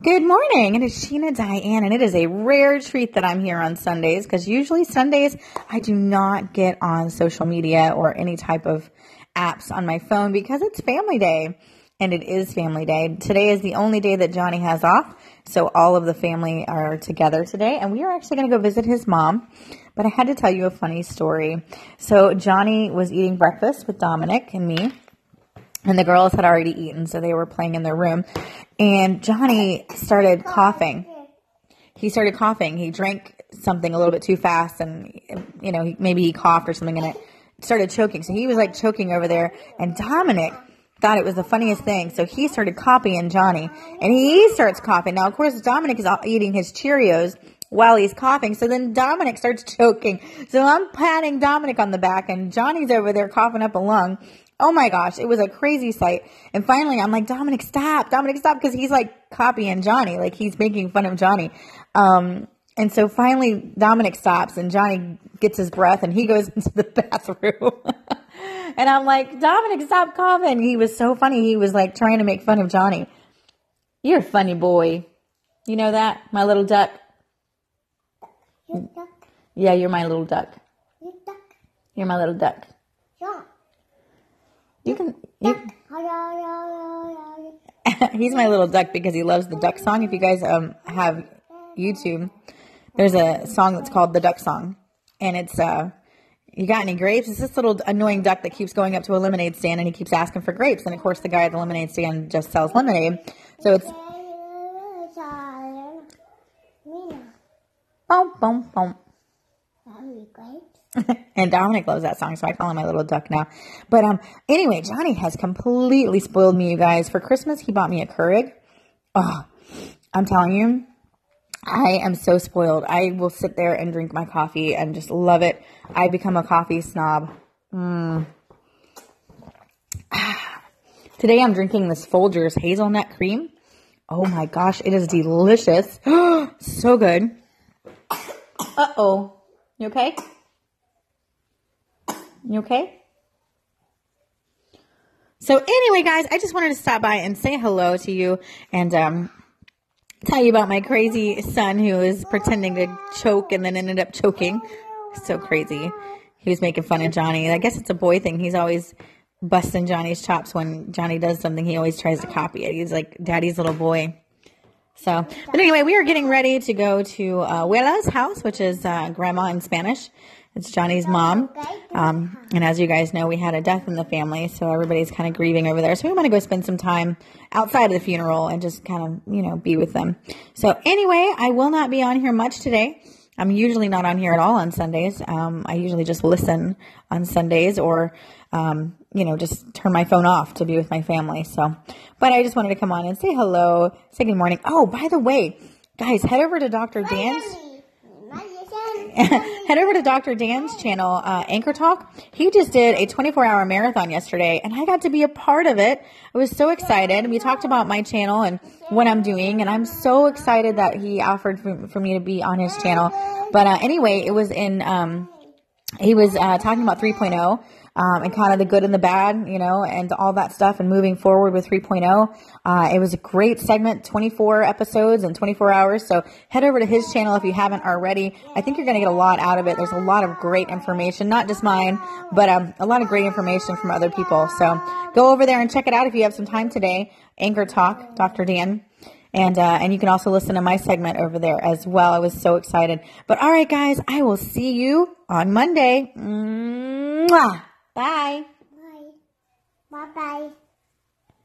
Good morning. It is Sheena Diane, and it is a rare treat that I'm here on Sundays because usually Sundays I do not get on social media or any type of apps on my phone because it's family day. And it is family day. Today is the only day that Johnny has off. So all of the family are together today. And we are actually going to go visit his mom. But I had to tell you a funny story. So Johnny was eating breakfast with Dominic and me and the girls had already eaten, so they were playing in their room. And Johnny started coughing. He started coughing. He drank something a little bit too fast, and you know, maybe he coughed or something, and it started choking. So he was like choking over there. And Dominic thought it was the funniest thing, so he started copying Johnny, and he starts coughing. Now, of course, Dominic is eating his Cheerios while he's coughing. So then Dominic starts choking. So I'm patting Dominic on the back and Johnny's over there coughing up a lung. Oh my gosh, it was a crazy sight. And finally, I'm like, Dominic, stop, Dominic, stop, because he's like copying Johnny, like he's making fun of Johnny. Um, and so finally, Dominic stops, and Johnny gets his breath, and he goes into the bathroom. and I'm like, Dominic, stop coughing. He was so funny. He was like trying to make fun of Johnny. You're a funny boy. You know that, my little duck. Duck. Yeah, you're my little duck. You duck. You're my little duck. Yeah. You can. You, he's my little duck because he loves the duck song. If you guys um have YouTube, there's a song that's called the Duck Song, and it's uh, you got any grapes? It's this little annoying duck that keeps going up to a lemonade stand and he keeps asking for grapes, and of course the guy at the lemonade stand just sells lemonade, so it's boom boom boom. and Dominic loves that song, so I call him my little duck now. But um, anyway, Johnny has completely spoiled me, you guys. For Christmas, he bought me a Keurig. Oh, I'm telling you, I am so spoiled. I will sit there and drink my coffee and just love it. I become a coffee snob. Mm. Today I'm drinking this Folgers hazelnut cream. Oh my gosh, it is delicious. so good. Uh oh. You okay? You okay? So anyway, guys, I just wanted to stop by and say hello to you and um, tell you about my crazy son who is pretending to choke and then ended up choking. So crazy. He was making fun of Johnny. I guess it's a boy thing. He's always busting Johnny's chops when Johnny does something. He always tries to copy it. He's like daddy's little boy. So, but anyway, we are getting ready to go to uh, Abuela's house, which is uh, grandma in Spanish. It's Johnny's mom. Um, and as you guys know, we had a death in the family, so everybody's kind of grieving over there. So we want to go spend some time outside of the funeral and just kind of, you know, be with them. So anyway, I will not be on here much today. I'm usually not on here at all on Sundays. Um, I usually just listen on Sundays or, um, you know, just turn my phone off to be with my family. So, but I just wanted to come on and say hello, say good morning. Oh, by the way, guys, head over to Dr. Dan's. Head over to Dr. Dan's channel, uh, Anchor Talk. He just did a 24 hour marathon yesterday and I got to be a part of it. I was so excited. We talked about my channel and what I'm doing and I'm so excited that he offered for, for me to be on his channel. But, uh, anyway, it was in, um, he was, uh, talking about 3.0 um, and kind of the good and the bad, you know, and all that stuff and moving forward with 3.0. Uh, it was a great segment, 24 episodes and 24 hours. So head over to his channel if you haven't already. I think you're going to get a lot out of it. There's a lot of great information, not just mine, but um, a lot of great information from other people. So go over there and check it out if you have some time today. Anchor Talk, Dr. Dan. And, uh, and you can also listen to my segment over there as well. I was so excited. But all right, guys, I will see you on Monday. Mwah! Bye. Bye. Bye bye.